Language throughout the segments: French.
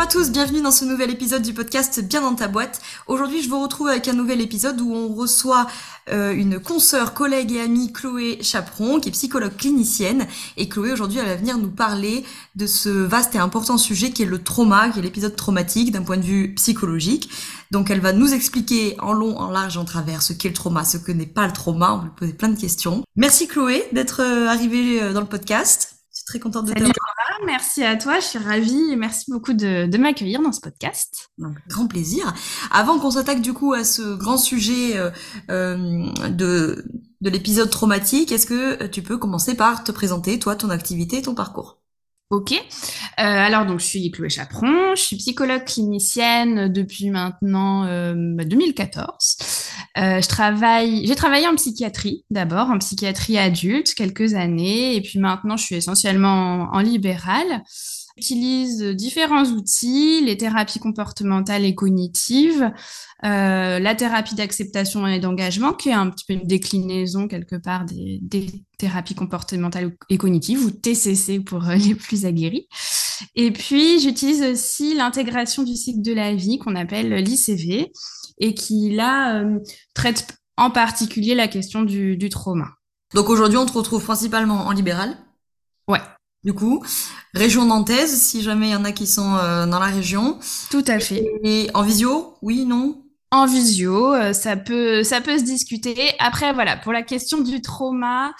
Bonjour à tous, bienvenue dans ce nouvel épisode du podcast Bien dans ta boîte. Aujourd'hui, je vous retrouve avec un nouvel épisode où on reçoit euh, une consoeur, collègue et amie Chloé Chaperon, qui est psychologue clinicienne. Et Chloé, aujourd'hui, elle va venir nous parler de ce vaste et important sujet qui est le trauma, qui est l'épisode traumatique d'un point de vue psychologique. Donc, elle va nous expliquer en long, en large, en travers ce qu'est le trauma, ce que n'est pas le trauma. On va lui poser plein de questions. Merci Chloé d'être euh, arrivée euh, dans le podcast. Très contente de Salut Laura, merci à toi, je suis ravie et merci beaucoup de, de m'accueillir dans ce podcast. Donc, grand plaisir. Avant qu'on s'attaque du coup à ce grand sujet euh, euh, de, de l'épisode traumatique, est-ce que tu peux commencer par te présenter, toi, ton activité et ton parcours? Ok, euh, alors donc je suis Chloé Chaperon, je suis psychologue clinicienne depuis maintenant euh, 2014. Euh, je travaille, j'ai travaillé en psychiatrie d'abord, en psychiatrie adulte quelques années, et puis maintenant je suis essentiellement en, en libéral. J'utilise différents outils, les thérapies comportementales et cognitives, euh, la thérapie d'acceptation et d'engagement, qui est un petit peu une déclinaison quelque part des, des, thérapies comportementales et cognitives, ou TCC pour les plus aguerris. Et puis, j'utilise aussi l'intégration du cycle de la vie qu'on appelle l'ICV, et qui, là, euh, traite en particulier la question du, du trauma. Donc aujourd'hui, on te retrouve principalement en libéral? Ouais. Du coup, région nantaise, si jamais il y en a qui sont euh, dans la région. Tout à fait. Et en visio, oui, non? En visio, euh, ça peut, ça peut se discuter. Après, voilà, pour la question du trauma,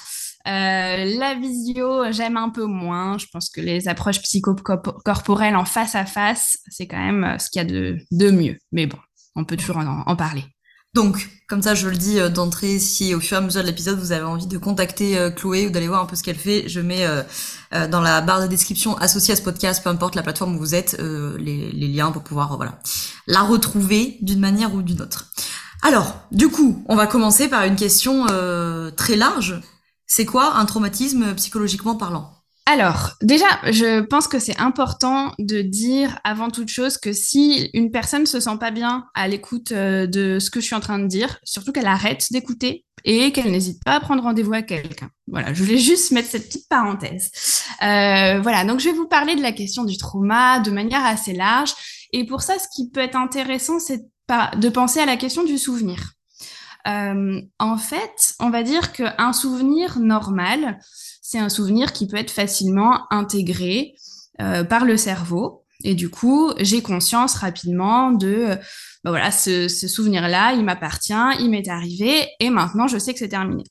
euh, la visio, j'aime un peu moins. Je pense que les approches psychocorporelles en face à face, c'est quand même euh, ce qu'il y a de, de mieux. Mais bon, on peut toujours en, en parler. Donc, comme ça, je le dis euh, d'entrée, si au fur et à mesure de l'épisode, vous avez envie de contacter euh, Chloé ou d'aller voir un peu ce qu'elle fait, je mets euh, dans la barre de description associée à ce podcast, peu importe la plateforme où vous êtes, les, les, liens pour pouvoir voilà la retrouver d'une manière ou d'une autre. Alors, du coup, on va commencer par une question très large. C'est quoi un traumatisme psychologiquement parlant? Alors, déjà, je pense que c'est important de dire avant toute chose que si une personne se sent pas bien à l'écoute de ce que je suis en train de dire, surtout qu'elle arrête d'écouter et qu'elle n'hésite pas à prendre rendez-vous à quelqu'un. Voilà, je voulais juste mettre cette petite parenthèse. Euh, voilà, donc je vais vous parler de la question du trauma de manière assez large. Et pour ça, ce qui peut être intéressant, c'est de penser à la question du souvenir. Euh, en fait, on va dire qu'un souvenir normal, c'est un souvenir qui peut être facilement intégré euh, par le cerveau. Et du coup, j'ai conscience rapidement de, ben voilà, ce, souvenir-là, il m'appartient, il m'est arrivé, et maintenant, je sais que c'est terminé.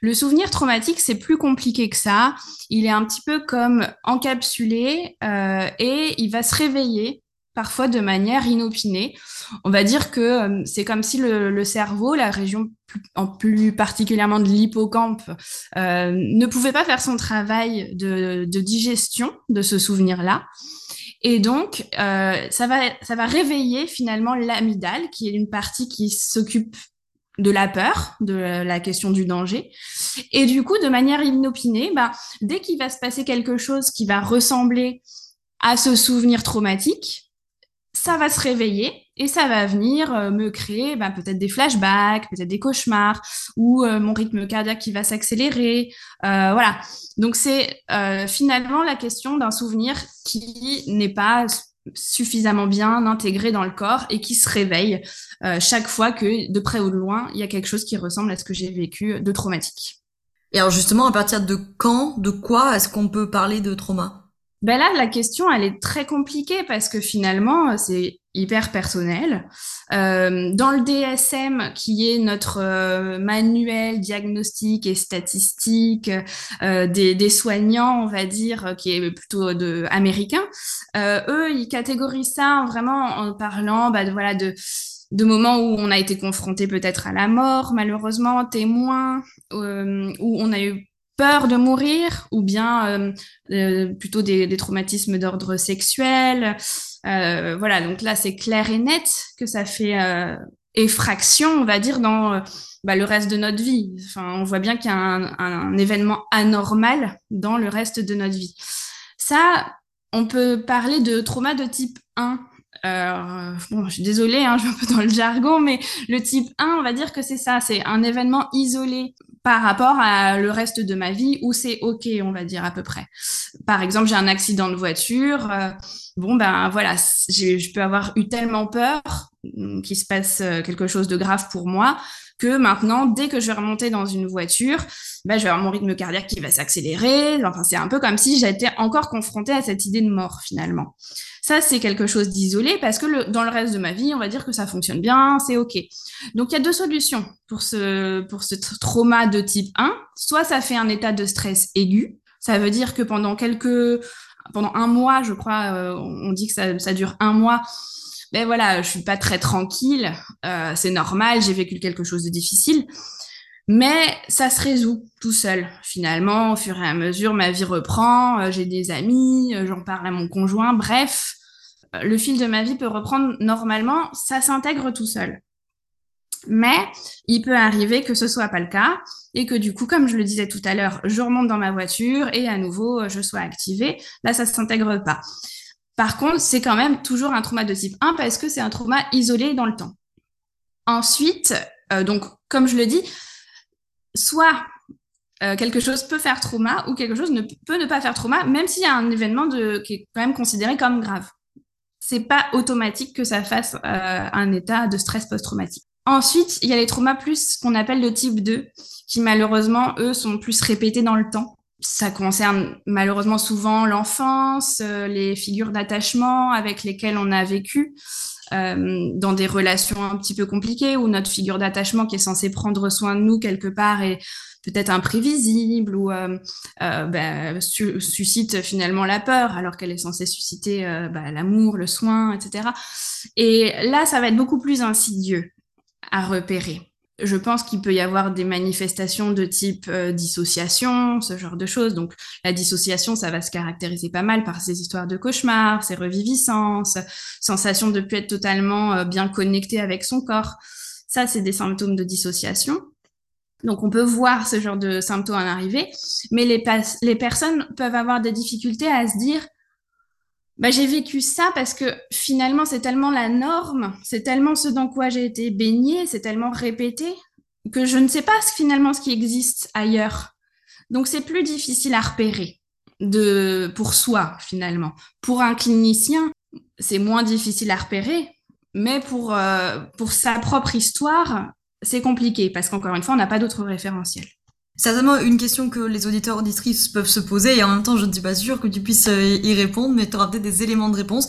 Le souvenir traumatique, c'est plus compliqué que ça. Il est un petit peu comme encapsulé euh, et il va se réveiller parfois de manière inopinée. On va dire que euh, c'est comme si le, cerveau, la région plus, en plus particulièrement de l'hippocampe, euh, ne pouvait pas faire son travail de, de digestion de ce souvenir-là. Et donc, euh, ça, va, ça va réveiller finalement l'amygdale, qui est une partie qui s'occupe de la peur, de la question du danger. Et du coup, de manière inopinée, bah, dès qu'il va se passer quelque chose qui va ressembler à ce souvenir traumatique, ça va se réveiller et ça va venir euh, me créer bah, peut-être des flashbacks, peut-être des cauchemars ou euh, mon rythme cardiaque qui va s'accélérer. Euh, voilà. Donc c'est finalement la question d'un souvenir qui n'est pas suffisamment bien intégré dans le corps et qui se réveille chaque fois que de près ou de loin il y a quelque chose qui ressemble à ce que j'ai vécu de traumatique. Et alors justement, à partir de quand, de quoi est-ce qu'on peut parler de trauma? Ben là, la question, elle est très compliquée parce que finalement, c'est hyper personnel. Euh, dans le DSM, qui est notre euh, manuel diagnostique et statistique euh, des, des, soignants, on va dire, qui est plutôt de, américain, euh, eux, ils catégorisent ça vraiment en parlant bah, de, voilà, de, de moments où on a été confronté peut-être à la mort, malheureusement, témoin, euh, où on a eu peur de mourir ou bien euh, euh, plutôt des, des traumatismes d'ordre sexuel. Euh, voilà, donc là, c'est clair et net que ça fait euh, effraction, on va dire, dans bah, le reste de notre vie. Enfin, on voit bien qu'il y a un, un, événement anormal dans le reste de notre vie. Ça, On peut parler de trauma de type 1. Euh, bon, je suis désolée, hein, je suis un peu dans le jargon, mais le type 1, on va dire que c'est ça, c'est un événement isolé par rapport à le reste de ma vie où c'est ok, on va dire à peu près. Par exemple, j'ai un accident de voiture. Euh, bon ben voilà, je peux avoir eu tellement peur mm, qu'il se passe euh, quelque chose de grave pour moi que maintenant, dès que je vais remonter dans une voiture, ben, je vais avoir mon rythme cardiaque qui va s'accélérer. Enfin, c'est un peu comme si j'étais encore confrontée à cette idée de mort finalement. Ça, c'est quelque chose d'isolé parce que le, dans le reste de ma vie, on va dire que ça fonctionne bien, c'est OK. Donc, il y a deux solutions pour ce, pour ce trauma de type 1. Soit ça fait un état de stress aigu. Ça veut dire que pendant quelques, pendant un mois, je crois, euh, on dit que ça, ça dure un mois. Ben voilà, je suis pas très tranquille. Euh, c'est normal, j'ai vécu quelque chose de difficile. Mais ça se résout tout seul. Finalement, au fur et à mesure, ma vie reprend, euh, j'ai des amis, j'en parle à mon conjoint, bref, le fil de ma vie peut reprendre normalement, ça s'intègre tout seul. Mais il peut arriver que ce soit pas le cas et que du coup, comme je le disais tout à l'heure, je remonte dans ma voiture et à nouveau je sois activée. Là, ça s'intègre pas. Par contre, c'est quand même toujours un trauma de type 1 parce que c'est un trauma isolé dans le temps. Ensuite, euh, donc comme je le dis, soit euh, quelque chose peut faire trauma ou quelque chose ne peut pas faire trauma, même s'il y a un événement qui est quand même considéré comme grave c'est pas automatique que ça fasse euh, un état de stress post-traumatique. Ensuite, il y a les traumas plus qu'on appelle de type 2, qui malheureusement, eux, sont plus répétés dans le temps. Ça concerne malheureusement souvent l'enfance, euh, les figures d'attachement avec lesquelles on a vécu euh, dans des relations un petit peu compliquées, où notre figure d'attachement qui est censée prendre soin de nous quelque part est peut-être imprévisible ou euh, bah, suscite finalement la peur alors qu'elle est censée susciter bah, l'amour, le soin, etc. Et là, ça va être beaucoup plus insidieux à repérer. Je pense qu'il peut y avoir des manifestations de type dissociation, ce genre de choses. Donc la dissociation, ça va se caractériser pas mal par ces histoires de cauchemars, ces reviviscences, sensation de ne plus être totalement bien connecté avec son corps. Ça, c'est des symptômes de dissociation. Donc, on peut voir ce genre de symptômes en arriver, mais les personnes peuvent avoir des difficultés à se dire bah, j'ai vécu ça parce que finalement, c'est tellement la norme, c'est tellement ce dans quoi j'ai été baignée, c'est tellement répété que je ne sais pas finalement ce qui existe ailleurs. Donc, c'est plus difficile à repérer de, pour soi, finalement. Pour un clinicien, c'est moins difficile à repérer, mais pour, euh, pour sa propre histoire, c'est compliqué parce qu'encore une fois, on n'a pas d'autres référentiels. Certainement une question que les auditeurs auditrices peuvent se poser et en même temps, je ne suis pas sûre que tu puisses euh, y répondre, mais tu auras peut-être des éléments de réponse.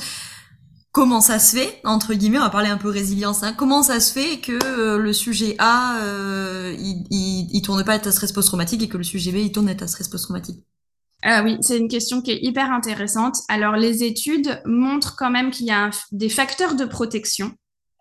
Comment ça se fait, entre guillemets, on va parler un peu résilience, hein, comment ça se fait que euh, le sujet A, euh, il, il, tourne pas à état stress post-traumatique et que le sujet B, il tourne à état stress post-traumatique? Ah oui, c'est une question qui est hyper intéressante. Alors, les études montrent quand même qu'il y a des facteurs de protection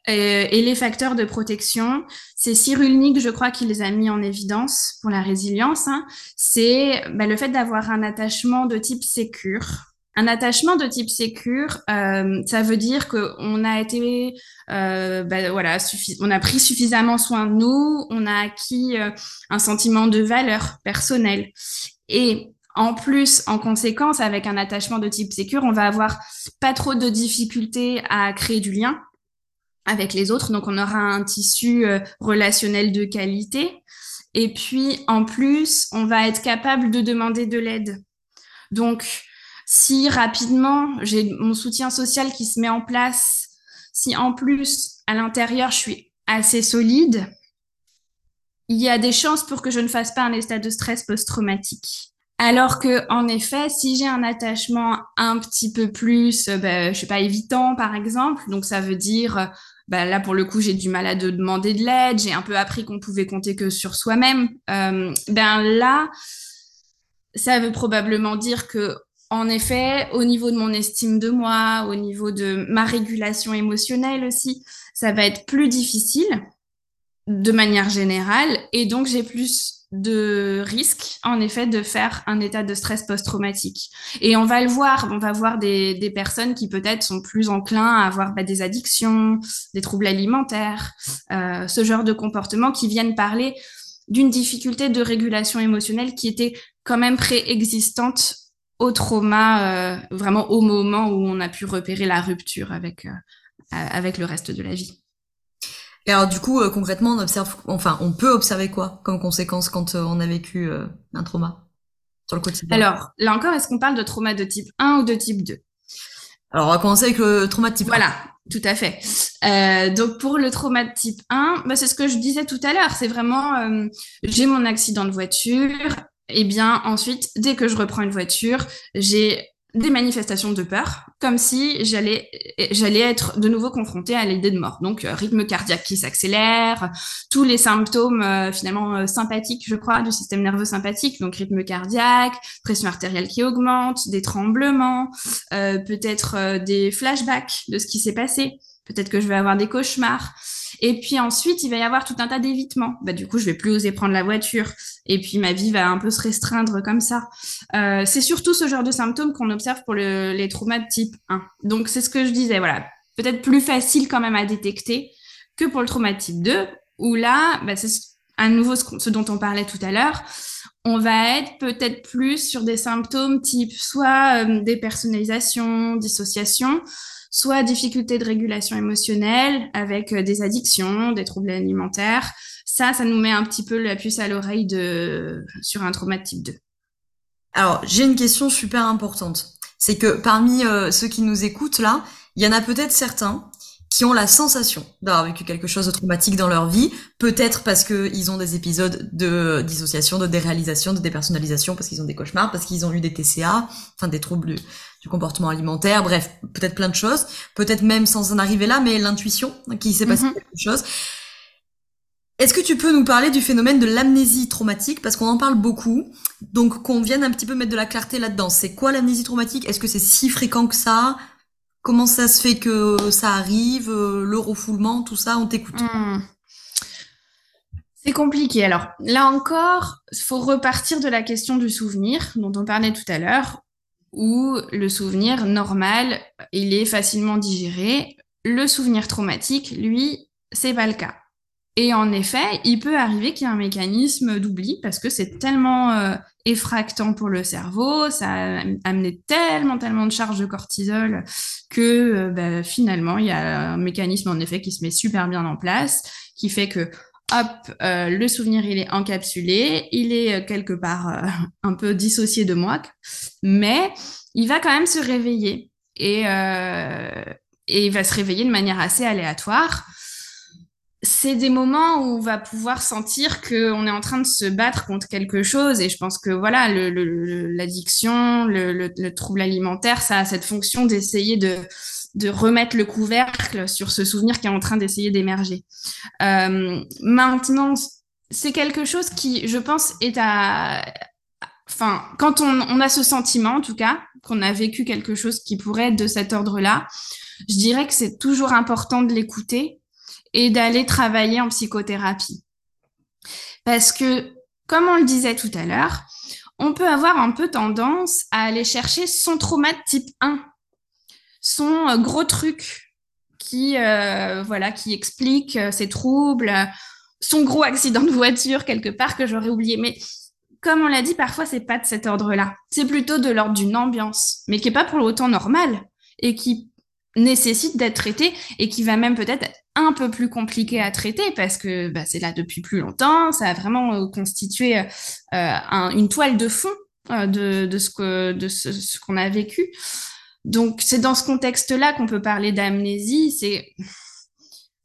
et les facteurs de protection, c'est Cyrulnik, je crois, qui les a mis en évidence pour la résilience. Hein. C'est bah, le fait d'avoir un attachement de type sécure. Un attachement de type sécure, euh, ça veut dire qu'on a été, euh, bah, voilà, on a pris suffisamment soin de nous, on a acquis euh, un sentiment de valeur personnelle. Et en plus, en conséquence, avec un attachement de type sécure, on va avoir pas trop de difficultés à créer du lien avec les autres. Donc, on aura un tissu euh, relationnel de qualité. Et puis, en plus, on va être capable de demander de l'aide. Donc, si rapidement, j'ai mon soutien social qui se met en place, si en plus, à l'intérieur, je suis assez solide, il y a des chances pour que je ne fasse pas un état de stress post-traumatique. Alors que, en effet, si j'ai un attachement un petit peu plus, euh, ben, je sais pas, évitant, par exemple, donc ça veut dire bah, là pour le coup j'ai du mal à de demander de l'aide, j'ai un peu appris qu'on pouvait compter que sur soi-même. Euh, ben là, ça veut probablement dire que en effet, au niveau de mon estime de moi, au niveau de ma régulation émotionnelle aussi, ça va être plus difficile de manière générale et donc j'ai plus de risque, en effet, de faire un état de stress post-traumatique. Et on va le voir, on va voir des, des personnes qui peut-être sont plus enclins à avoir bah, des addictions, des troubles alimentaires, euh, ce genre de comportements qui viennent parler d'une difficulté de régulation émotionnelle qui était quand même préexistante au trauma, vraiment au moment où on a pu repérer la rupture avec, avec le reste de la vie. Et alors du coup, concrètement, on observe, enfin, on peut observer quoi comme conséquence quand on a vécu un trauma sur le quotidien? Alors, là encore, est-ce qu'on parle de trauma de type 1 ou de type 2 Alors, on va commencer avec le trauma de type 1. Voilà, tout à fait. Euh, donc pour le trauma de type 1, bah, c'est ce que je disais tout à l'heure. C'est vraiment, euh, j'ai mon accident de voiture. Et eh bien ensuite, dès que je reprends une voiture, j'ai des manifestations de peur, comme si j'allais j'allais être de nouveau confrontée à l'idée de mort. Donc euh, rythme cardiaque qui s'accélère, tous les symptômes euh, finalement euh, sympathiques, je crois, du système nerveux sympathique, donc rythme cardiaque, pression artérielle qui augmente, des tremblements, peut-être des flashbacks de ce qui s'est passé, peut-être que je vais avoir des cauchemars. Et puis ensuite, il va y avoir tout un tas d'évitements. Bah, du coup, je vais plus oser prendre la voiture. Et puis ma vie va un peu se restreindre comme ça. Euh, c'est surtout ce genre de symptômes qu'on observe pour le, les traumas de type 1. Donc c'est ce que je disais, voilà. Peut-être plus facile quand même à détecter que pour le trauma de type 2, où là, bah, c'est à nouveau ce, dont on parlait tout à l'heure. On va être peut-être plus sur des symptômes type soit euh, dépersonnalisation, dissociation, soit difficulté de régulation émotionnelle avec euh, des addictions, des troubles alimentaires. Ça, ça nous met un petit peu la puce à l'oreille de sur un trauma de type 2. Alors, j'ai une question super importante. C'est que parmi euh, ceux qui nous écoutent là, il y en a peut-être certains qui ont la sensation d'avoir vécu quelque chose de traumatique dans leur vie, peut-être parce qu'ils ont des épisodes de dissociation, de déréalisation, de dépersonnalisation, parce qu'ils ont des cauchemars, parce qu'ils ont eu des TCA, enfin des troubles du comportement alimentaire, bref, peut-être plein de choses, peut-être même sans en arriver là, mais l'intuition qui s'est passé mhm. quelque chose. Est-ce que tu peux nous parler du phénomène de l'amnésie traumatique? Parce qu'on en parle beaucoup, donc qu'on vienne un petit peu mettre de la clarté là-dedans. C'est quoi l'amnésie traumatique? Est-ce que c'est si fréquent que ça? Comment ça se fait que ça arrive Le refoulement, tout ça, on t'écoute. Hmm. C'est compliqué. Alors là encore, il faut repartir de la question du souvenir dont on parlait tout à l'heure où le souvenir normal, il est facilement digéré. Le souvenir traumatique, lui, c'est pas le cas. Et en effet, il peut arriver qu'il y ait un mécanisme d'oubli parce que c'est tellement euh, effractant pour le cerveau, ça a amené tellement, tellement de charges de cortisol que euh, bah, finalement, il y a un mécanisme en effet qui se met super bien en place, qui fait que hop, euh, le souvenir, il est encapsulé, il est quelque part un peu dissocié de moi, mais il va quand même se réveiller et il va se réveiller de manière assez aléatoire. C'est des moments où on va pouvoir sentir qu'on est en train de se battre contre quelque chose et je pense que voilà, l'addiction, le, le, le, trouble alimentaire, ça a cette fonction d'essayer de de remettre le couvercle sur ce souvenir qui est en train d'essayer d'émerger. Euh, maintenant, c'est quelque chose qui, je pense, est à... Enfin, quand on, a ce sentiment, en tout cas, qu'on a vécu quelque chose qui pourrait être de cet ordre-là, je dirais que c'est toujours important de l'écouter et d'aller travailler en psychothérapie. Parce que, comme on le disait tout à l'heure, on peut avoir un peu tendance à aller chercher son trauma de type 1 son euh, gros truc qui, euh, voilà, qui explique euh, ses troubles, son gros accident de voiture quelque part que j'aurais oublié. Mais comme on l'a dit, parfois c'est pas de cet ordre-là. C'est plutôt de l'ordre d'une ambiance, mais qui est pas pour autant normale et qui nécessite d'être traité et qui va même peut-être être un peu plus compliqué à traiter parce que bah, c'est là depuis plus longtemps, ça a vraiment constitué une toile de fond de, ce que ce qu'on a vécu. Donc c'est dans ce contexte-là qu'on peut parler d'amnésie. C'est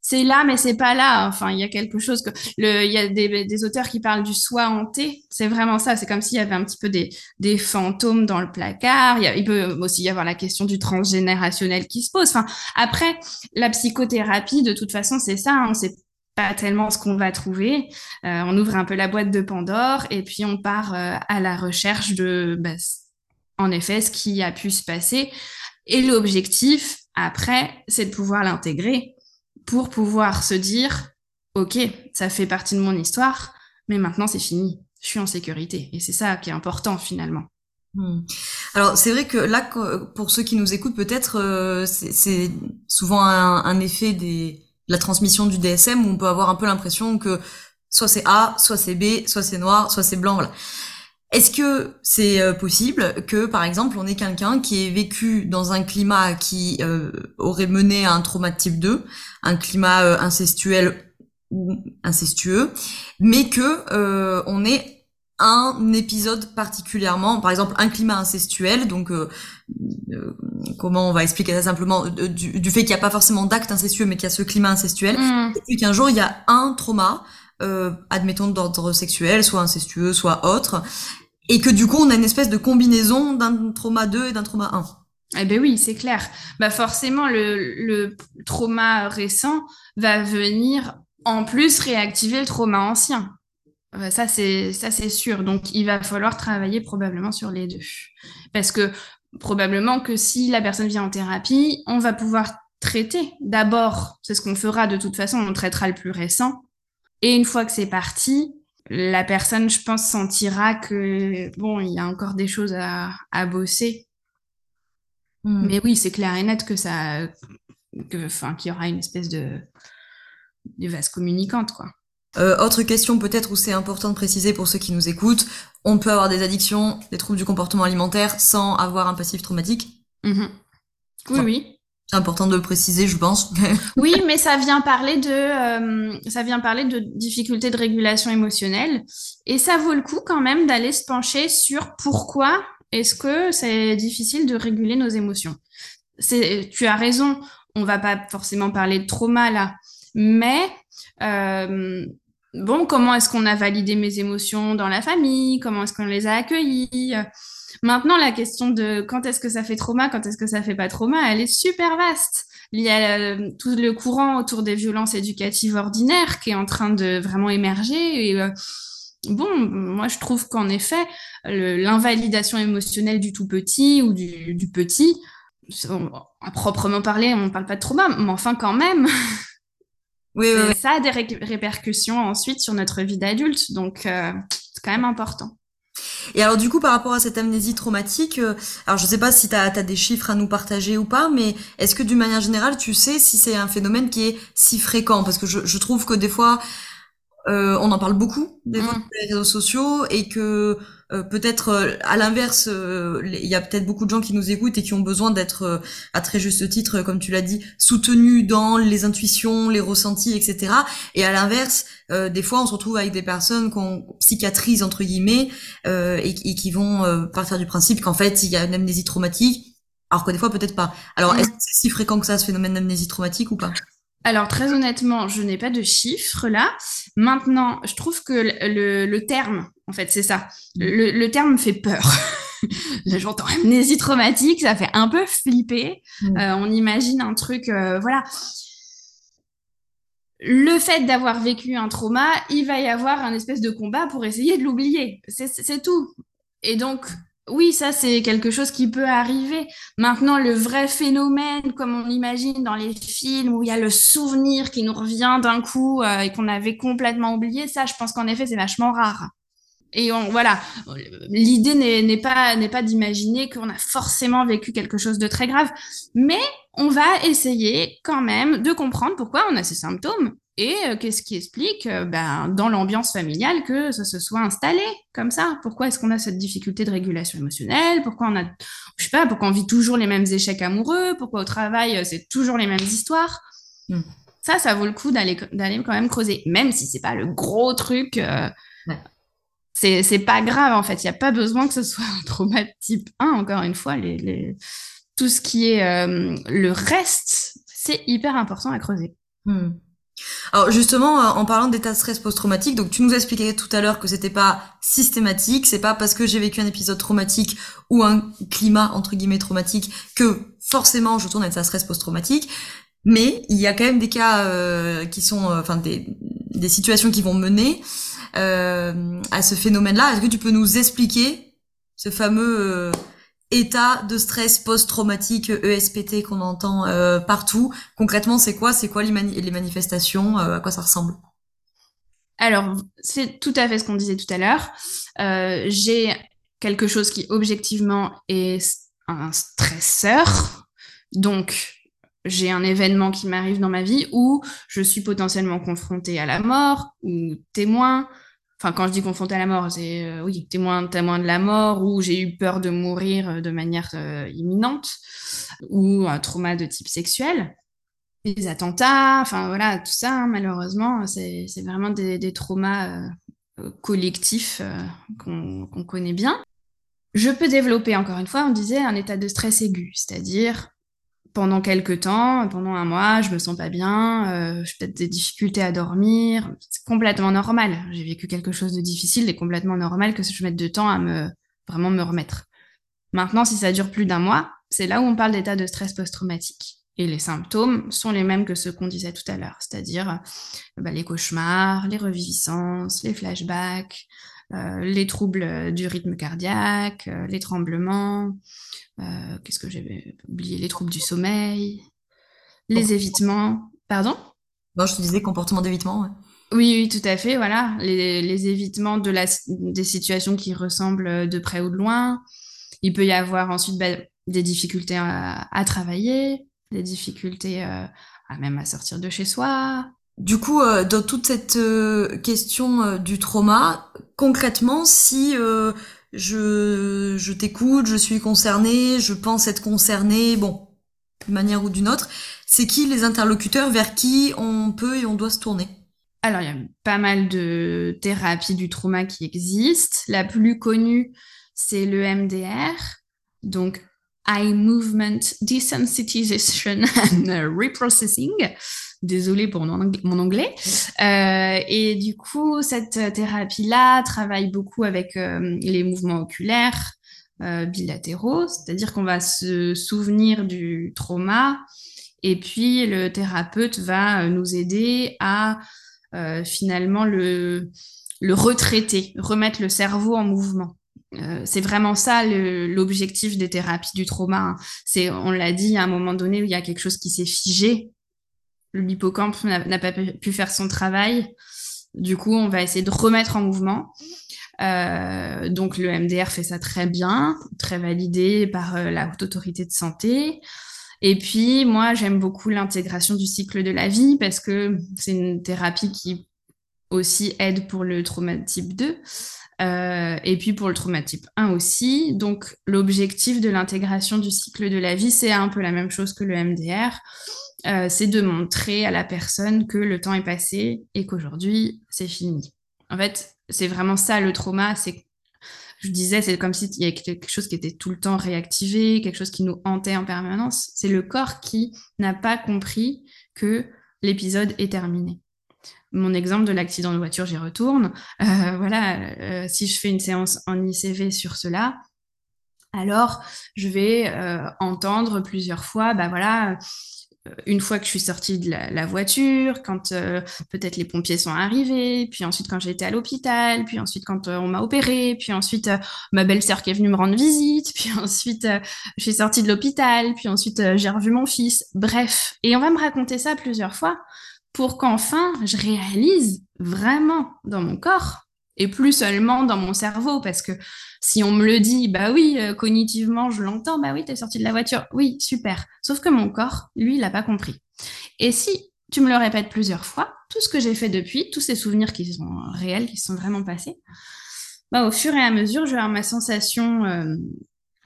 c'est là, mais c'est pas là. Enfin, il y a quelque chose que le, il y a des, auteurs qui parlent du soi hanté. C'est vraiment ça. C'est comme s'il y avait un petit peu des, des fantômes dans le placard. Il, il, peut aussi y avoir la question du transgénérationnel qui se pose. Enfin, après, la psychothérapie, de toute façon, c'est ça. Hein. On sait pas tellement ce qu'on va trouver. Euh, on ouvre un peu la boîte de Pandore et puis on part euh, à la recherche de bah, en effet ce qui a pu se passer. Et l'objectif, après, c'est de pouvoir l'intégrer pour pouvoir se dire, OK, ça fait partie de mon histoire, mais maintenant c'est fini, je suis en sécurité. Et c'est ça qui est important finalement. Hmm. Alors c'est vrai que là, pour ceux qui nous écoutent, peut-être euh, c'est souvent un, effet de la transmission du DSM où on peut avoir un peu l'impression que soit c'est A, soit c'est B, soit c'est noir, soit c'est blanc. Voilà. Est-ce que c'est euh, possible que, par exemple, on ait quelqu'un qui ait vécu dans un climat qui euh, aurait mené à un trauma de type 2, un climat euh, incestuel ou incestueux, mais que on ait un épisode particulièrement, par exemple un climat incestuel, donc comment on va expliquer ça simplement, du, fait qu'il n'y a pas forcément d'acte incestueux, mais qu'il y a ce climat incestuel, mmh. et puis qu'un jour il y a un trauma, admettons d'ordre sexuel, soit incestueux, soit autre, et que du coup, on a une espèce de combinaison d'un trauma 2 et d'un trauma 1. Eh ben oui, c'est clair. Bah forcément, le, trauma récent va venir en plus réactiver le trauma ancien. Euh, ça, c'est ça, c'est sûr. Donc, il va falloir travailler probablement sur les deux, parce que probablement que si la personne vient en thérapie, on va pouvoir traiter. D'abord, c'est ce qu'on fera de toute façon. On traitera le plus récent, et une fois que c'est parti, la personne, je pense, sentira que bon, il y a encore des choses à, bosser. Hmm. Mais oui, c'est clair et net que ça, que, enfin, qu'il y aura une espèce de, de vase communicante, quoi. Euh, autre question peut-être où c'est important de préciser pour ceux qui nous écoutent, on peut avoir des addictions, des troubles du comportement alimentaire sans avoir un passif traumatique? Mm-hmm. Oui, oui. C'est important de le préciser, je pense. oui, mais ça vient parler de, euh, ça vient parler de difficultés de régulation émotionnelle, et ça vaut le coup quand même d'aller se pencher sur pourquoi est-ce que c'est difficile de réguler nos émotions. Tu as raison, on va pas forcément parler de trauma là, mais euh, bon, comment est-ce qu'on a validé mes émotions dans la famille? Comment est-ce qu'on les a accueillies? Maintenant, la question de quand est-ce que ça fait trauma, quand est-ce que ça fait pas trauma, elle est super vaste. Il y a euh, tout le courant autour des violences éducatives ordinaires qui est en train de vraiment émerger. Et, euh, bon, moi, je trouve qu'en effet, l'invalidation émotionnelle du tout petit ou du, petit, à proprement parler, on ne parle pas de trauma, mais enfin quand même. Oui, Ça a des répercussions ensuite sur notre vie d'adulte, donc euh, c'est quand même important. Et alors du coup, par rapport à cette amnésie traumatique, euh, alors je sais pas si tu as, des chiffres à nous partager ou pas, mais est-ce que d'une manière générale, tu sais si c'est un phénomène qui est si fréquent? Parce que je, je trouve que des fois, euh, on en parle beaucoup des mmh. les réseaux sociaux et que euh, peut-être euh, à l'inverse, euh, il y a peut-être beaucoup de gens qui nous écoutent et qui ont besoin d'être à très juste titre, comme tu l'as dit, soutenus dans les intuitions, les ressentis, etc. Et à l'inverse, des fois, on se retrouve avec des personnes qu'on cicatrise entre guillemets et, et, qui vont partir du principe qu'en fait, il y a une amnésie traumatique, alors que des fois peut-être pas. Alors, mmh. est-ce que c'est si fréquent que ça, ce phénomène d'amnésie traumatique ou pas? Alors très honnêtement, je n'ai pas de chiffres là. Maintenant, je trouve que le, terme, en fait, c'est ça. Le, terme me fait peur. J'entends amnésie traumatique, ça fait un peu flipper. Mm. Euh, on imagine un truc, euh, voilà. Le fait d'avoir vécu un trauma, il va y avoir un espèce de combat pour essayer de l'oublier. C'est tout. Et donc, oui, ça c'est quelque chose qui peut arriver. Maintenant, le vrai phénomène, comme on imagine dans les films où il y a le souvenir qui nous revient d'un coup euh, et qu'on avait complètement oublié, ça, je pense qu'en effet, c'est vachement rare. Et on, voilà, l'idée n'est pas d'imaginer qu'on a forcément vécu quelque chose de très grave, mais on va essayer quand même de comprendre pourquoi on a ces symptômes et euh, qu'est-ce qui explique, euh, ben, dans l'ambiance familiale, que ça se soit installé comme ça? Pourquoi est-ce qu'on a cette difficulté de régulation émotionnelle? Pourquoi on a, je sais pas, pourquoi on vit toujours les mêmes échecs amoureux? Pourquoi au travail, euh, c'est toujours les mêmes histoires? Hmm. Ça, ça vaut le coup d'aller d'aller quand même creuser, même si c'est pas le gros truc. C'est pas grave en fait. Il n'y a pas besoin que ce soit un trauma de type 1. Encore une fois, les, les... tout ce qui est le reste, c'est hyper important à creuser. Hmm. Alors justement, euh, en parlant d'état de stress post-traumatique, donc tu nous as expliqué tout à l'heure que c'était pas systématique, c'est pas parce que j'ai vécu un épisode traumatique ou un climat entre guillemets traumatique que forcément je tourne à état de stress post-traumatique. Mais il y a quand même des cas euh, qui sont, euh, enfin des, des situations qui vont mener à ce phénomène-là. Est-ce que tu peux nous expliquer ce fameux état de stress post-traumatique ESPT qu'on entend euh, partout. Concrètement, c'est quoi? C'est quoi les, manifestations? Euh, À quoi ça ressemble? Alors, c'est tout à fait ce qu'on disait tout à l'heure. Euh, j'ai quelque chose qui objectivement est un stresseur. Donc, j'ai un événement qui m'arrive dans ma vie où je suis potentiellement confrontée à la mort ou témoin, Enfin, quand je dis confronté à la mort, c'est euh, oui, témoin, de la mort ou j'ai eu peur de mourir de manière imminente ou un trauma de type sexuel des attentats, enfin voilà, tout ça, hein, malheureusement, c'est vraiment des, traumas collectifs qu'on connaît bien. Je peux développer, encore une fois, on disait un état de stress aigu, c'est-à-dire pendant quelques temps, pendant un mois, je me sens pas bien, euh, j'ai peut-être des difficultés à dormir. C'est complètement normal. J'ai vécu quelque chose de difficile et complètement normal que je mette de temps à me vraiment me remettre. Maintenant, si ça dure plus d'un mois, c'est là où on parle d'état de stress post-traumatique. Et les symptômes sont les mêmes que ceux qu'on disait tout à l'heure, c'est-à-dire bah, les cauchemars, les reviviscences, les flashbacks, les troubles du rythme cardiaque, euh, les tremblements, euh, qu'est-ce que j'ai oublié Les troubles du sommeil, les évitements. Pardon? Non, je te disais comportement d'évitement. Oui, oui, tout à fait. Voilà, les, évitements de la, des situations qui ressemblent de près ou de loin. Il peut y avoir ensuite bah, des difficultés à, travailler, des difficultés à même à sortir de chez soi, du coup, euh, dans toute cette euh, question euh, du trauma, concrètement, si je, je t'écoute, je suis concernée, je pense être concernée, bon, d'une manière ou d'une autre, c'est qui les interlocuteurs vers qui on peut et on doit se tourner? Alors, il y a pas mal de thérapies du trauma qui existent. La plus connue, c'est le MDR, donc Eye Movement Desensitization and Reprocessing désolée pour mon anglais. Euh, et du coup, cette thérapie-là travaille beaucoup avec euh, les mouvements oculaires euh, bilatéraux, c'est-à-dire qu'on va se souvenir du trauma et puis le thérapeute va nous aider à finalement le, le retraiter, remettre le cerveau en mouvement. c'est vraiment ça l'objectif des thérapies du trauma. Hein. C'est, on l'a dit, à un moment donné il y a quelque chose qui s'est figé, l'hippocampe n'a pas pu faire son travail. Du coup, on va essayer de remettre en mouvement. Euh, donc le MDR fait ça très bien, très validé par euh, la haute autorité de santé. Et puis moi, j'aime beaucoup l'intégration du cycle de la vie parce que c'est une thérapie qui aussi aide pour le trauma type 2 euh, et puis pour le trauma type 1 aussi. Donc l'objectif de l'intégration du cycle de la vie, c'est un peu la même chose que le MDR. Euh, c'est de montrer à la personne que le temps est passé et qu'aujourd'hui, c'est fini. En fait, c'est vraiment ça le trauma, c'est je disais, c'est comme s'il y avait quelque chose qui était tout le temps réactivé, quelque chose qui nous hantait en permanence. C'est le corps qui n'a pas compris que l'épisode est terminé. Mon exemple de l'accident de voiture, j'y retourne. Euh, voilà, euh, si je fais une séance en ICV sur cela, alors je vais entendre plusieurs fois, bah voilà, une fois que je suis sortie de la, voiture, quand euh, peut-être les pompiers sont arrivés, puis ensuite quand j'étais à l'hôpital, puis ensuite quand euh, on m'a opéré, puis ensuite euh, ma belle-sœur qui est venue me rendre visite, puis ensuite je suis sortie de l'hôpital, puis ensuite j'ai revu mon fils. Bref, et on va me raconter ça plusieurs fois pour qu'enfin je réalise vraiment dans mon corps et plus seulement dans mon cerveau parce que si on me le dit, bah oui, euh, cognitivement, je l'entends, bah oui, t'es sorti de la voiture, oui, super. Sauf que mon corps, lui, il n'a pas compris. Et si tu me le répètes plusieurs fois, tout ce que j'ai fait depuis, tous ces souvenirs qui sont réels, qui sont vraiment passés, bah, au fur et à mesure, je vais avoir ma sensation euh,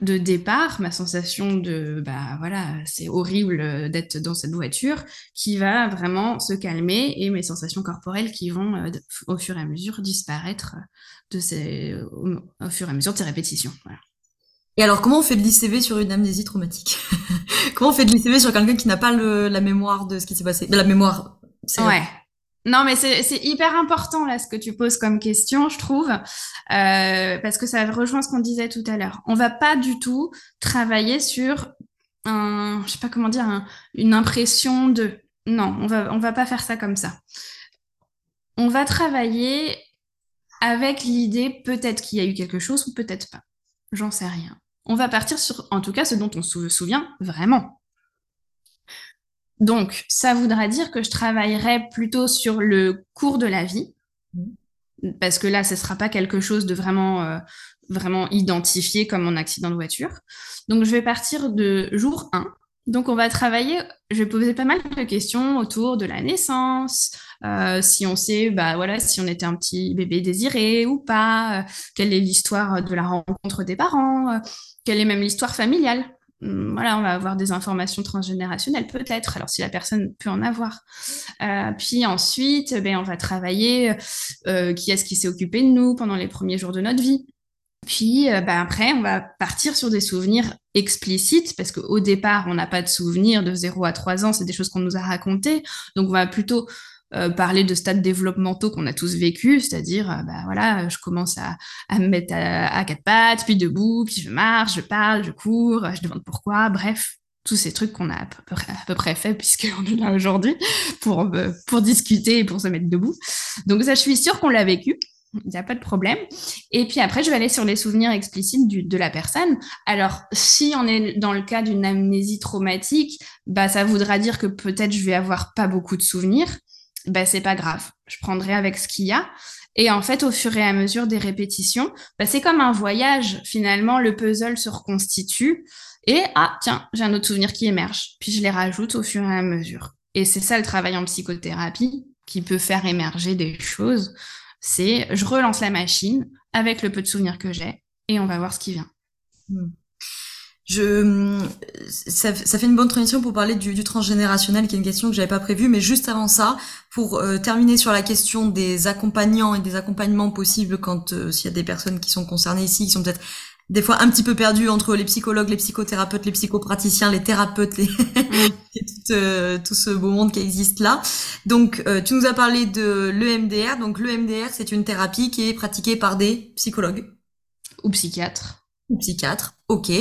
de départ, ma sensation de bah voilà, c'est horrible d'être dans cette voiture, qui va vraiment se calmer et mes sensations corporelles qui vont euh, au fur et à mesure disparaître de ces, au, fur et à mesure de ces répétitions. Et alors, comment on fait de l'ICV sur une amnésie traumatique? Comment on fait de l'ICV sur quelqu'un qui n'a pas la mémoire de ce qui s'est passé? De la mémoire. Ouais. Non, mais c'est hyper important là ce que tu poses comme question, je trouve, euh, parce que ça rejoint ce qu'on disait tout à l'heure. On va pas du tout travailler sur un, je sais pas comment dire, une impression de. Non, on va va pas faire ça comme ça. On va travailler avec l'idée peut-être qu'il y a eu quelque chose ou peut-être pas. J'en sais rien. On va partir sur, en tout cas, ce dont on se souvient vraiment. Donc, ça voudra dire que je travaillerai plutôt sur le cours de la vie, parce que là, ce ne sera pas quelque chose de vraiment, euh, vraiment identifié comme mon accident de voiture. Donc, je vais partir de jour 1. Donc, on va travailler, je vais poser pas mal de questions autour de la naissance, si on sait, bah voilà, si on était un petit bébé désiré ou pas, quelle est l'histoire de la rencontre des parents, quelle est même l'histoire familiale. Hum, voilà, on va avoir des informations transgénérationnelles peut-être, alors si la personne peut en avoir. Euh, puis ensuite, ben, on va travailler euh, qui est-ce qui s'est occupé de nous pendant les premiers jours de notre vie. Puis euh, ben, après, on va partir sur des souvenirs explicites, parce qu'au départ, on n'a pas de souvenirs de 0 à 3 ans, c'est des choses qu'on nous a racontées. Donc on va plutôt euh, parler de stades développementaux qu'on a tous vécu, c'est-à-dire, euh, bah voilà, je commence à, à me mettre à, quatre pattes, puis debout, puis je marche, je parle, je cours, je demande pourquoi, bref, tous ces trucs qu'on a à peu près, fait puisqu'on est là aujourd'hui pour, euh, pour discuter et pour se mettre debout. Donc ça, je suis sûre qu'on l'a vécu. Il n'y a pas de problème. Et puis après, je vais aller sur les souvenirs explicites de la personne. Alors, si on est dans le cas d'une amnésie traumatique, bah, ça voudra dire que peut-être je vais avoir pas beaucoup de souvenirs ben c'est pas grave, je prendrai avec ce qu'il y a. Et en fait, au fur et à mesure des répétitions, ben c'est comme un voyage. Finalement, le puzzle se reconstitue et ah tiens, j'ai un autre souvenir qui émerge. Puis je les rajoute au fur et à mesure. Et c'est ça le travail en psychothérapie qui peut faire émerger des choses. C'est je relance la machine avec le peu de souvenirs que j'ai et on va voir ce qui vient. Hmm je, ça, ça, fait une bonne transition pour parler du, du, transgénérationnel, qui est une question que j'avais pas prévue, mais juste avant ça, pour euh, terminer sur la question des accompagnants et des accompagnements possibles quand euh, s'il y a des personnes qui sont concernées ici, qui sont peut-être des fois un petit peu perdues entre les psychologues, les psychothérapeutes, les psychopraticiens, les thérapeutes, les... et tout, euh, tout, ce beau monde qui existe là. Donc, tu nous as parlé de l'EMDR. Donc, l'EMDR, c'est une thérapie qui est pratiquée par des psychologues ou psychiatres psychiatre, ok.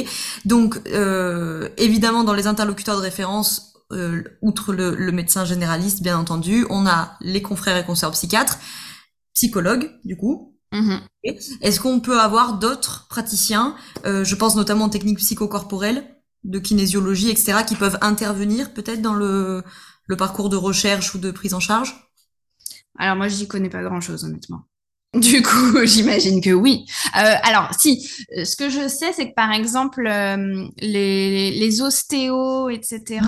Donc, euh, évidemment, dans les interlocuteurs de référence, euh, outre le, le, médecin généraliste, bien entendu, on a les confrères et consoeurs psychiatres, psychologues, du coup. Mm-hmm. Est-ce qu'on peut avoir d'autres praticiens, euh, je pense notamment aux techniques psychocorporelles, de kinésiologie, etc., qui peuvent intervenir peut-être dans le, le parcours de recherche ou de prise en charge? Alors moi, j'y connais pas grand-chose, honnêtement. Du coup, j'imagine que oui. Euh, alors, si, ce que je sais, c'est que par exemple, euh, les, les ostéos, etc.,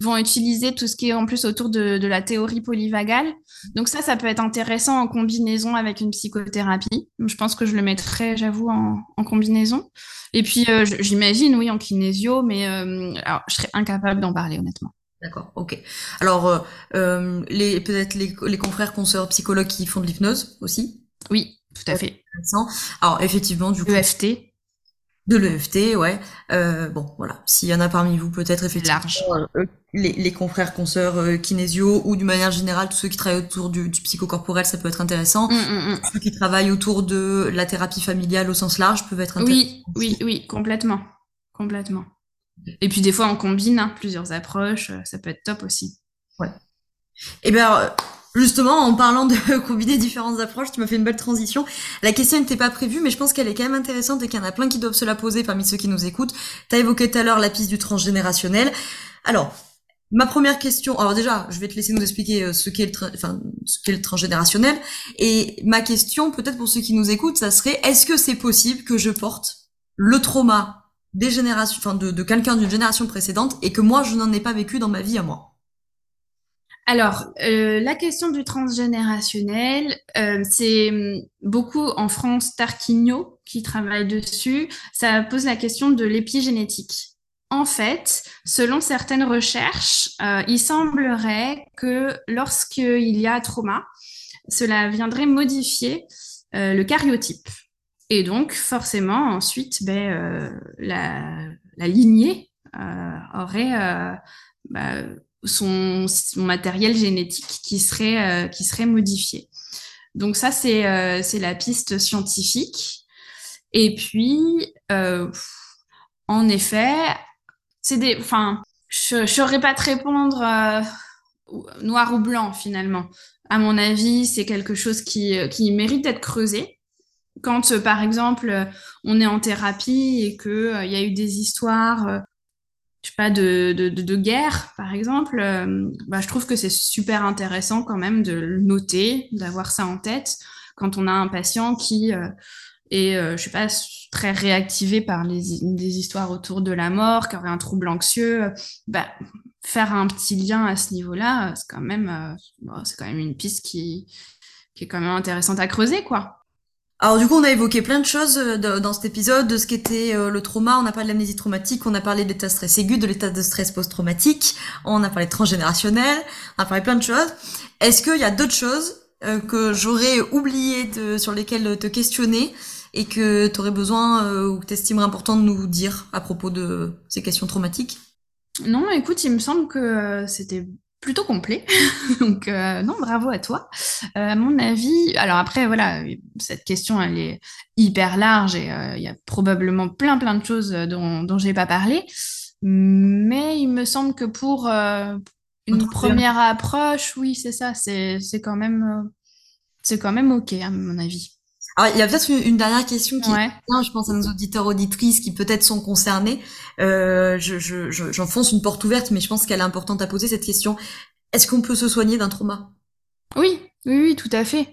vont utiliser tout ce qui est en plus autour de, de, la théorie polyvagale. Donc ça, ça peut être intéressant en combinaison avec une psychothérapie. Je pense que je le mettrais, j'avoue, en, en, combinaison. Et puis, euh, j'imagine, oui, en kinésio, mais euh, alors, je serais incapable d'en parler, honnêtement. D'accord, ok. Alors, euh, les peut-être les, les confrères, consoeurs, psychologues qui font de l'hypnose aussi oui, tout à fait. Alors effectivement, du coup. EFT. De l'EFT, ouais. Euh, bon, voilà. S'il y en a parmi vous, peut-être effectivement euh, les, les, confrères, consoeurs euh, kinésio ou d'une manière générale, tous ceux qui travaillent autour du, du psychocorporel, ça peut être intéressant. Mm, mm, mm. Ceux qui travaillent autour de la thérapie familiale au sens large peuvent être intéressants. Oui, oui, oui, complètement, complètement. Et puis des fois, on combine hein, plusieurs approches, ça peut être top aussi. Ouais. Eh bien, Justement, en parlant de combiner différentes approches, tu m'as fait une belle transition. La question n'était pas prévue, mais je pense qu'elle est quand même intéressante et qu'il y en a plein qui doivent se la poser parmi ceux qui nous écoutent. Tu as évoqué tout à l'heure la piste du transgénérationnel. Alors, ma première question, alors déjà, je vais te laisser nous expliquer euh, ce qu'est le, transgénérationnel. Et ma question, peut-être pour ceux qui nous écoutent, ça serait, est-ce que c'est possible que je porte le trauma des générations, enfin, de quelqu'un d'une génération précédente et que moi, je n'en ai pas vécu dans ma vie à moi? Alors, euh, la question du transgénérationnel, euh, c'est hum, beaucoup en France Tarquinho qui travaille dessus. Ça pose la question de l'épigénétique. En fait, selon certaines recherches, euh, il semblerait que lorsqu'il y a trauma, cela viendrait modifier le cariotype. Et donc, forcément, ensuite, ben, la, la, lignée aurait bah, son, matériel génétique qui serait, euh, qui serait modifié. Donc ça, c'est euh, la piste scientifique. Et puis, euh, en effet, c'est des... Enfin, je ne saurais pas te répondre noir ou blanc, finalement. À mon avis, c'est quelque chose qui, qui mérite d'être creusé. Quand, par exemple, on est en thérapie et qu'il il y a eu des histoires je sais pas, de, de, de, guerre, par exemple, euh, bah, je trouve que c'est super intéressant quand même de le noter, d'avoir ça en tête quand on a un patient qui euh, est, euh, je sais pas, très réactivé par les, histoires autour de la mort, qui aurait un trouble anxieux. Bah, faire un petit lien à ce niveau-là, c'est quand même, c'est quand même une piste qui, qui est quand même intéressante à creuser, quoi. Alors du coup, on a évoqué plein de choses dans cet épisode, de ce qu'était le trauma, on a parlé de l'amnésie traumatique, on a parlé de l'état de stress aigu, de l'état de stress post-traumatique, on a parlé transgénérationnel, on a parlé plein de choses. Est-ce qu'il y a d'autres choses que j'aurais oublié sur lesquelles te questionner et que tu aurais besoin euh, ou que tu estimerais important de nous dire à propos de ces questions traumatiques? Non, écoute, il me semble que euh, c'était plutôt complet. Donc, euh, non, bravo à toi. à mon avis, alors après, voilà, cette question, elle est hyper large et il y a probablement plein, plein de choses dont, dont je n'ai pas parlé. Mais il me semble que pour une première approche, oui, c'est ça, c'est quand même, c'est quand même OK, à mon avis. Alors, il y a peut-être une, dernière question qui est je pense à nos auditeurs auditrices qui peut-être sont concernés. Euh, je, je, j'enfonce une porte ouverte, mais je pense qu'elle est importante à poser cette question. Est-ce qu'on peut se soigner d'un trauma? Oui, oui, oui, tout à fait.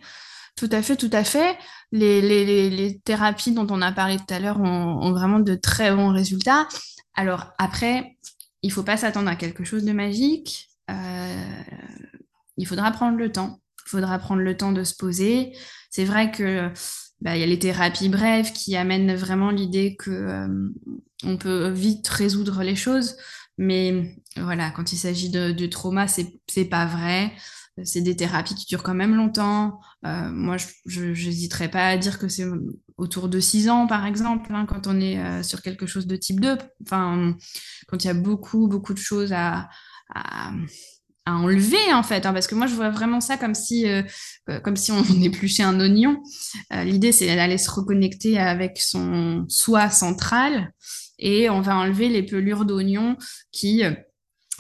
Tout à fait, tout à fait. Les, les, les, thérapies dont on a parlé tout à l'heure ont, vraiment de très bons résultats. Alors après, il faut pas s'attendre à quelque chose de magique. Euh, il faudra prendre le temps. Il faudra prendre le temps de se poser. C'est vrai que bah, il y a les thérapies brèves qui amènent vraiment l'idée que euh, on peut vite résoudre les choses, mais voilà, quand il s'agit de, de, trauma, c'est pas vrai. C'est des thérapies qui durent quand même longtemps. Euh, moi, je n'hésiterais pas à dire que c'est autour de six ans, par exemple, hein, quand on est euh, sur quelque chose de type 2. Enfin, quand il y a beaucoup, beaucoup de choses à à enlever en fait, hein, parce que moi je vois vraiment ça comme si, euh, euh, comme si on épluchait un oignon. Euh, l'idée c'est d'aller se reconnecter avec son soi central et on va enlever les pelures d'oignon qui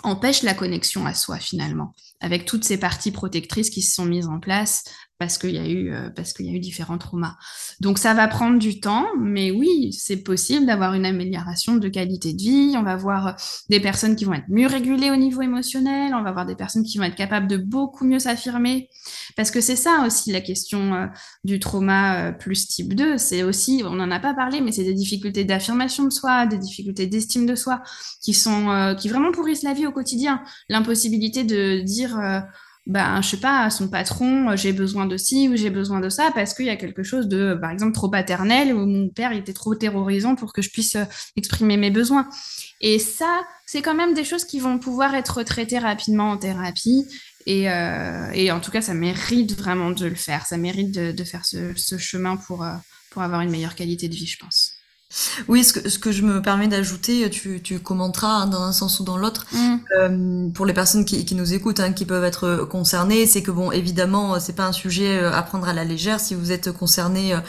empêchent la connexion à soi finalement, avec toutes ces parties protectrices qui se sont mises en place parce qu'il y a eu euh, parce qu'il y a eu différents traumas. Donc ça va prendre du temps, mais oui, c'est possible d'avoir une amélioration de qualité de vie. On va voir euh, des personnes qui vont être mieux régulées au niveau émotionnel. On va voir des personnes qui vont être capables de beaucoup mieux s'affirmer, parce que c'est ça aussi la question euh, du trauma plus type 2. C'est aussi, on n'en a pas parlé, mais c'est des difficultés d'affirmation de soi, des difficultés d'estime de soi qui sont qui vraiment pourrissent la vie au quotidien. L'impossibilité de dire ben, je sais pas, son patron, euh, j'ai besoin de ci ou j'ai besoin de ça parce qu'il y a quelque chose de, par exemple, trop paternel où mon père était trop terrorisant pour que je puisse euh, exprimer mes besoins. Et ça, c'est quand même des choses qui vont pouvoir être traitées rapidement en thérapie. Et, euh, et en tout cas, ça mérite vraiment de le faire. Ça mérite de, de faire ce, ce chemin pour, pour avoir une meilleure qualité de vie, je pense. Oui, ce que, ce que je me permets d'ajouter, tu, tu commenteras hein, dans un sens ou dans l'autre, mm. euh, pour les personnes qui, qui nous écoutent, hein, qui peuvent être concernées, c'est que bon, évidemment, c'est pas un sujet euh, à prendre à la légère. Si vous êtes concerné euh,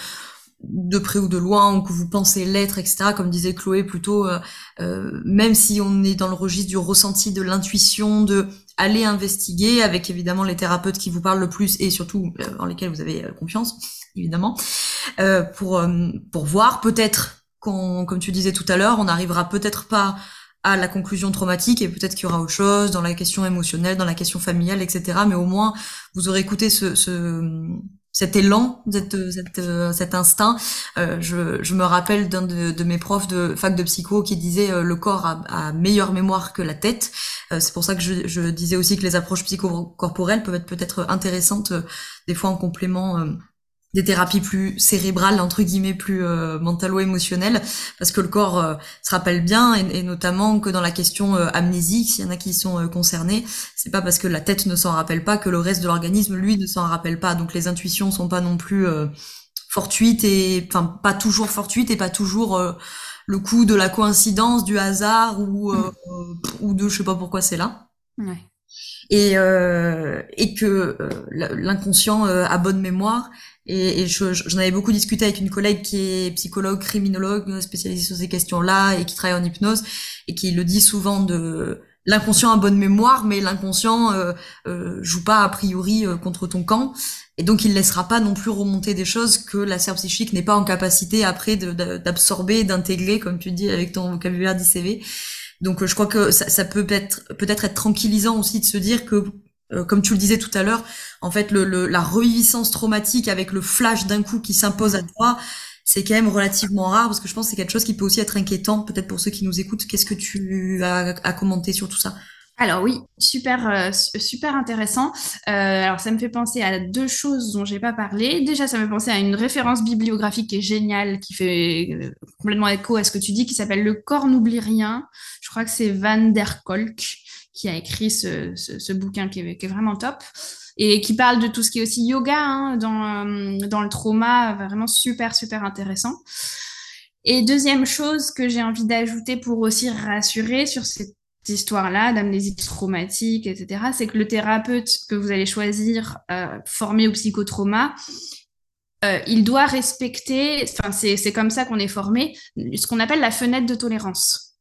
de près ou de loin, ou que vous pensez l'être, etc., comme disait Chloé, plutôt, euh, même si on est dans le registre du ressenti, de l'intuition, de aller investiguer, avec évidemment les thérapeutes qui vous parlent le plus et surtout en lesquels vous avez confiance, évidemment, pour pour voir peut-être comme tu disais tout à l'heure, on n'arrivera peut-être pas à la conclusion traumatique et peut-être qu'il y aura autre chose dans la question émotionnelle, dans la question familiale, etc. Mais au moins, vous aurez écouté ce, ce cet élan, cette, cette, cet instinct. Euh, je, je, me rappelle d'un de, mes profs de fac de psycho qui disait euh, le corps a, a, meilleure mémoire que la tête. Euh, c'est pour ça que je, je, disais aussi que les approches psychocorporelles peuvent être peut-être intéressantes des fois en complément des thérapies plus cérébrales entre guillemets plus euh, mentalo-émotionnelles parce que le corps euh, se rappelle bien et, notamment que dans la question euh, amnésique s'il y en a qui sont euh, concernés c'est pas parce que la tête ne s'en rappelle pas que le reste de l'organisme lui ne s'en rappelle pas donc les intuitions sont pas non plus fortuites et enfin pas toujours fortuites et pas toujours le coup de la coïncidence du hasard ou ou de je sais pas pourquoi c'est là. Et et que l'inconscient a bonne mémoire et, et j'en avais beaucoup discuté avec une collègue qui est psychologue, criminologue, spécialisée sur ces questions-là et qui travaille en hypnose et qui le dit souvent de l'inconscient a bonne mémoire, mais l'inconscient euh, euh, joue pas a priori euh, contre ton camp. Et donc il laissera pas non plus remonter des choses que la sphère psychique n'est pas en capacité après d'absorber, d'intégrer, comme tu dis avec ton vocabulaire d'ICV. Donc je crois que ça, ça peut être peut-être être tranquillisant aussi de se dire que euh, comme tu le disais tout à l'heure, en fait, le, la reviviscence traumatique avec le flash d'un coup qui s'impose à toi, c'est quand même relativement rare parce que je pense que c'est quelque chose qui peut aussi être inquiétant, peut-être pour ceux qui nous écoutent. Qu'est-ce que tu as à commenter sur tout ça? Alors oui, super, euh, super intéressant. Euh, alors ça me fait penser à deux choses dont j'ai pas parlé. Déjà, ça me fait penser à une référence bibliographique qui est géniale, qui fait euh, complètement écho à ce que tu dis, qui s'appelle Le corps n'oublie rien. Je crois que c'est Van der Kolk qui a écrit ce, bouquin qui est, vraiment top et qui parle de tout ce qui est aussi yoga hein, dans, dans le trauma, vraiment super, super intéressant. Et deuxième chose que j'ai envie d'ajouter pour aussi rassurer sur cette histoire-là d'amnésie traumatique, etc., c'est que le thérapeute que vous allez choisir euh, formé au psychotrauma, euh, il doit respecter, c'est comme ça qu'on est formé, ce qu'on appelle la fenêtre de tolérance.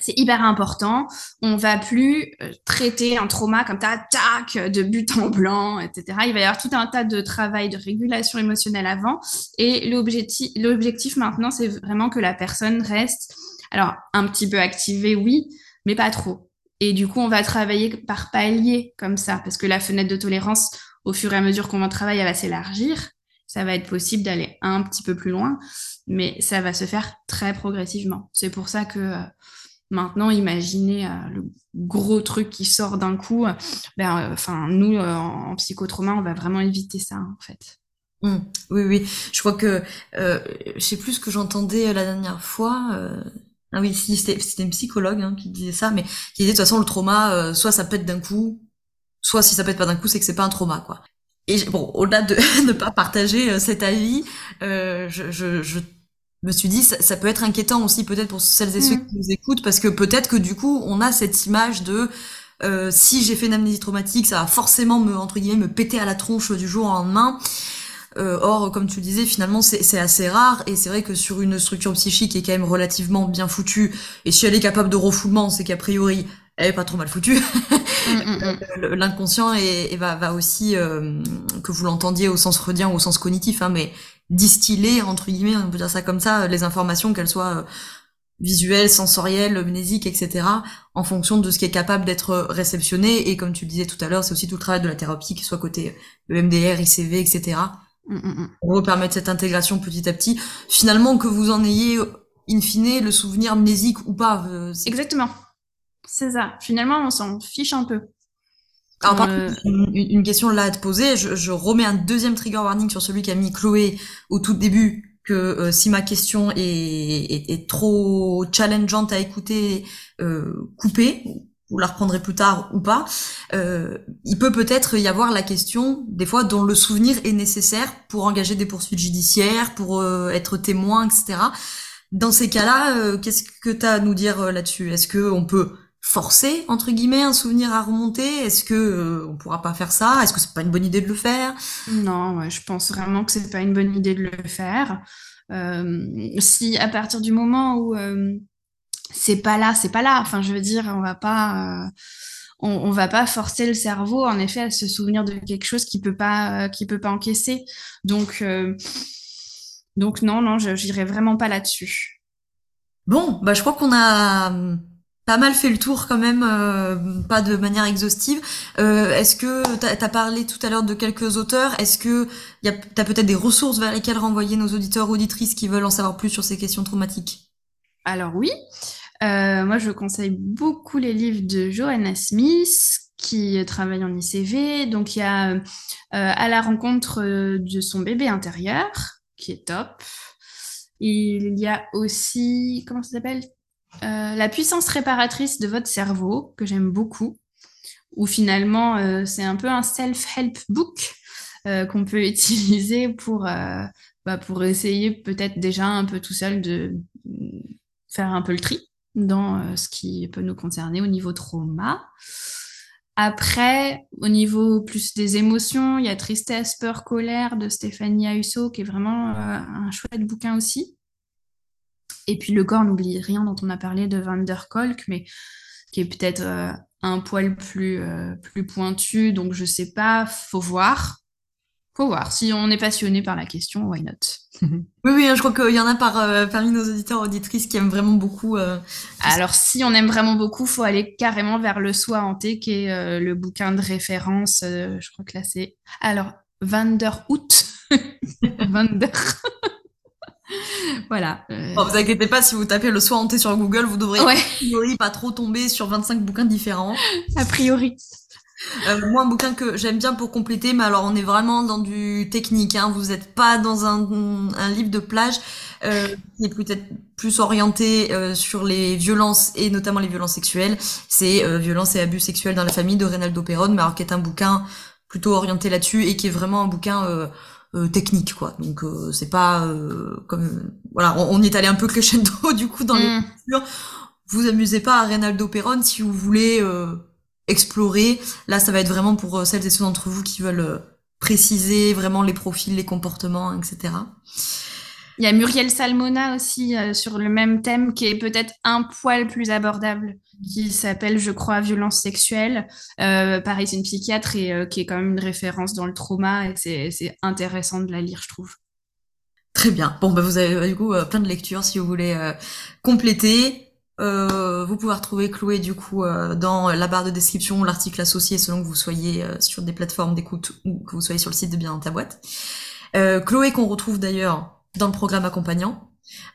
C'est hyper important. On va plus euh, traiter un trauma comme ça, tac, de but en blanc, etc. Il va y avoir tout un tas de travail de régulation émotionnelle avant. Et l'objectif, maintenant, c'est vraiment que la personne reste, alors un petit peu activée, oui, mais pas trop. Et du coup, on va travailler par palier comme ça, parce que la fenêtre de tolérance, au fur et à mesure qu'on va travailler, elle va s'élargir. Ça va être possible d'aller un petit peu plus loin, mais ça va se faire très progressivement. C'est pour ça que euh, maintenant, imaginez euh, le gros truc qui sort d'un coup. ben, euh, enfin, nous, en, psychotrauma, on va vraiment éviter ça, en fait. Mmh. oui, oui. Je crois que je sais plus ce que j'entendais la dernière fois. Ah oui, c'était une psychologue hein, qui disait ça, mais qui disait de toute façon le trauma, euh, soit ça pète d'un coup, soit si ça pète pas d'un coup, c'est que c'est pas un trauma, quoi. Et bon, au-delà de ne pas partager euh, cet avis, euh, je, je, je, me suis dit ça, ça peut être inquiétant aussi peut-être pour celles et ceux mm. qui nous écoutent, parce que peut-être que du coup on a cette image de euh, si j'ai fait une amnésie traumatique, ça va forcément me entre guillemets me péter à la tronche du jour au lendemain. Euh, or, comme tu le disais, finalement, c'est assez rare, et c'est vrai que sur une structure psychique qui est quand même relativement bien foutue, et si elle est capable de refoulement, c'est qu'a priori, elle est pas trop mal foutue. Mm, mm, mm. L'inconscient et, va, va aussi, euh, que vous l'entendiez au sens freudien ou au sens cognitif, hein, mais distiller, entre guillemets, on peut dire ça comme ça, les informations, qu'elles soient euh, visuelles, sensorielles, mnésiques, etc., en fonction de ce qui est capable d'être réceptionné. Et comme tu le disais tout à l'heure, c'est aussi tout le travail de la thérapie, qui soit côté EMDR, ICV, etc., Mm, mm, mm. Permettre cette intégration petit à petit. Finalement, que vous en ayez, in fine, le souvenir mnésique ou pas. Euh, Exactement. C'est ça. Finalement, on s'en fiche un peu. Alors, euh, une, question là à te poser. Je, remets un deuxième trigger warning sur celui qu'a mis Chloé au tout début. Que euh, si ma question est, trop challengeante à écouter, euh, coupez vous la reprendrez plus tard ou pas, euh, il peut peut-être y avoir la question, des fois, dont le souvenir est nécessaire pour engager des poursuites judiciaires, pour euh, être témoin, etc. Dans ces cas-là, qu'est-ce que tu as à nous dire là-dessus? Est-ce que on peut forcer entre guillemets un souvenir à remonter Est-ce que on pourra pas faire ça? Est-ce que c'est pas une bonne idée de le faire? Non, ouais, je pense vraiment que c'est pas une bonne idée de le faire. si à partir du moment où c'est pas là, c'est pas là. Enfin, je veux dire, on va pas, euh, on, va pas forcer le cerveau, en effet, à se souvenir de quelque chose qui peut pas, euh, qui peut pas encaisser. Donc, euh, donc non, non, je j'irai vraiment pas là-dessus. Bon, bah je crois qu'on a pas mal fait le tour quand même, pas de manière exhaustive. Est-ce que tu as parlé tout à l'heure de quelques auteurs? Est-ce que tu as peut-être des ressources vers lesquelles renvoyer nos auditeurs auditrices qui veulent en savoir plus sur ces questions traumatiques? Alors oui, euh, moi, je conseille beaucoup les livres de Johanna Smith, qui travaille en ICV. Donc, il y a euh, À la rencontre de son bébé intérieur, qui est top. Il y a aussi, comment ça s'appelle? Euh, La puissance réparatrice de votre cerveau, que j'aime beaucoup, où finalement, c'est un peu un self-help book qu'on peut utiliser pour, bah, pour essayer peut-être déjà un peu tout seul de faire un peu le tri dans euh, ce qui peut nous concerner au niveau trauma. Après, au niveau plus des émotions, il y a Tristesse, peur, colère de Stéphanie Ayuso, qui est vraiment euh, un chouette bouquin aussi. Et puis Le corps n'oublie rien dont on a parlé de Van der Kolk, mais qui est peut-être euh, un poil plus, plus pointu, donc je sais pas, faut voir voir. Si on est passionné par la question, why not? Oui, oui, hein, je crois qu'il y en a par, euh, parmi nos auditeurs auditrices qui aiment vraiment beaucoup. Euh, Alors, si on aime vraiment beaucoup, faut aller carrément vers le Soi hanté, qui est euh, le bouquin de référence. je crois que là, c'est. Alors, Van der Hout. Van der. voilà. Bon, vous inquiétez pas, si vous tapez le soin hanté sur Google, vous devrez Ouais. a priori pas trop tomber sur 25 bouquins différents. A priori. Euh, moi, un bouquin que j'aime bien pour compléter, mais alors on est vraiment dans du technique. Hein. Vous n'êtes pas dans un, un livre de plage euh, qui est peut-être plus orienté euh, sur les violences et notamment les violences sexuelles. C'est euh, Violences et abus sexuels dans la famille de Reynaldo Perron, mais alors qui est un bouquin plutôt orienté là-dessus et qui est vraiment un bouquin euh, technique, quoi. Donc euh, c'est pas euh, comme voilà, on, on y est allé un peu crescendo du coup dans les Mm. vous amusez pas à Reynaldo Perron si vous voulez euh, explorer. Là, ça va être vraiment pour celles et ceux d'entre vous qui veulent préciser vraiment les profils, les comportements, etc. Il y a Muriel Salmona aussi euh, sur le même thème qui est peut-être un poil plus abordable, qui s'appelle, je crois, violence sexuelle. Euh, pareil, c'est une psychiatre et euh, qui est quand même une référence dans le trauma et c'est intéressant de la lire, je trouve. Très bien. Bon, bah vous avez euh, du coup euh, plein de lectures si vous voulez compléter. Vous pouvez retrouver Chloé du coup dans la barre de description l'article associé selon que vous soyez sur des plateformes d'écoute ou que vous soyez sur le site de Bien dans ta boîte. Chloé qu'on retrouve d'ailleurs dans le programme accompagnant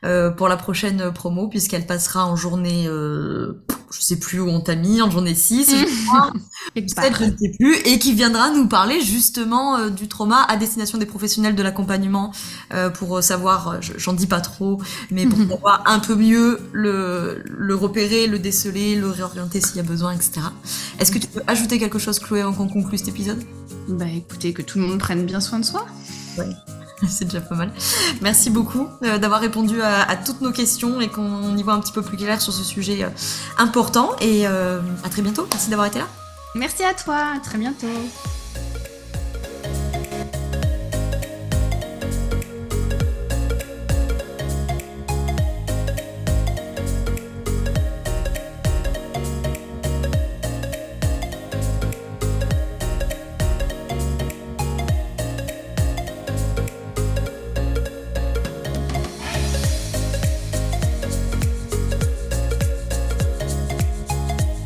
euh, pour la prochaine promo puisqu'elle passera en journée, euh, je sais plus où on t'a mis, en journée 6, je crois, Quelque peut-être, je ne sais plus, et qui viendra nous parler justement euh, du trauma à destination des professionnels de l'accompagnement euh, pour savoir, je- j'en dis pas trop, mais pour savoir un peu mieux le, le repérer, le déceler, le réorienter s'il y a besoin, etc. Est-ce que tu peux ajouter quelque chose, Chloé, avant qu'on conclue cet épisode? Bah écoutez, que tout le monde prenne bien soin de soi. C'est déjà pas mal. Merci beaucoup euh, d'avoir répondu à, toutes nos questions et qu'on y voit un petit peu plus clair sur ce sujet euh, important. Et euh, à très bientôt. Merci d'avoir été là. Merci à toi, à très bientôt.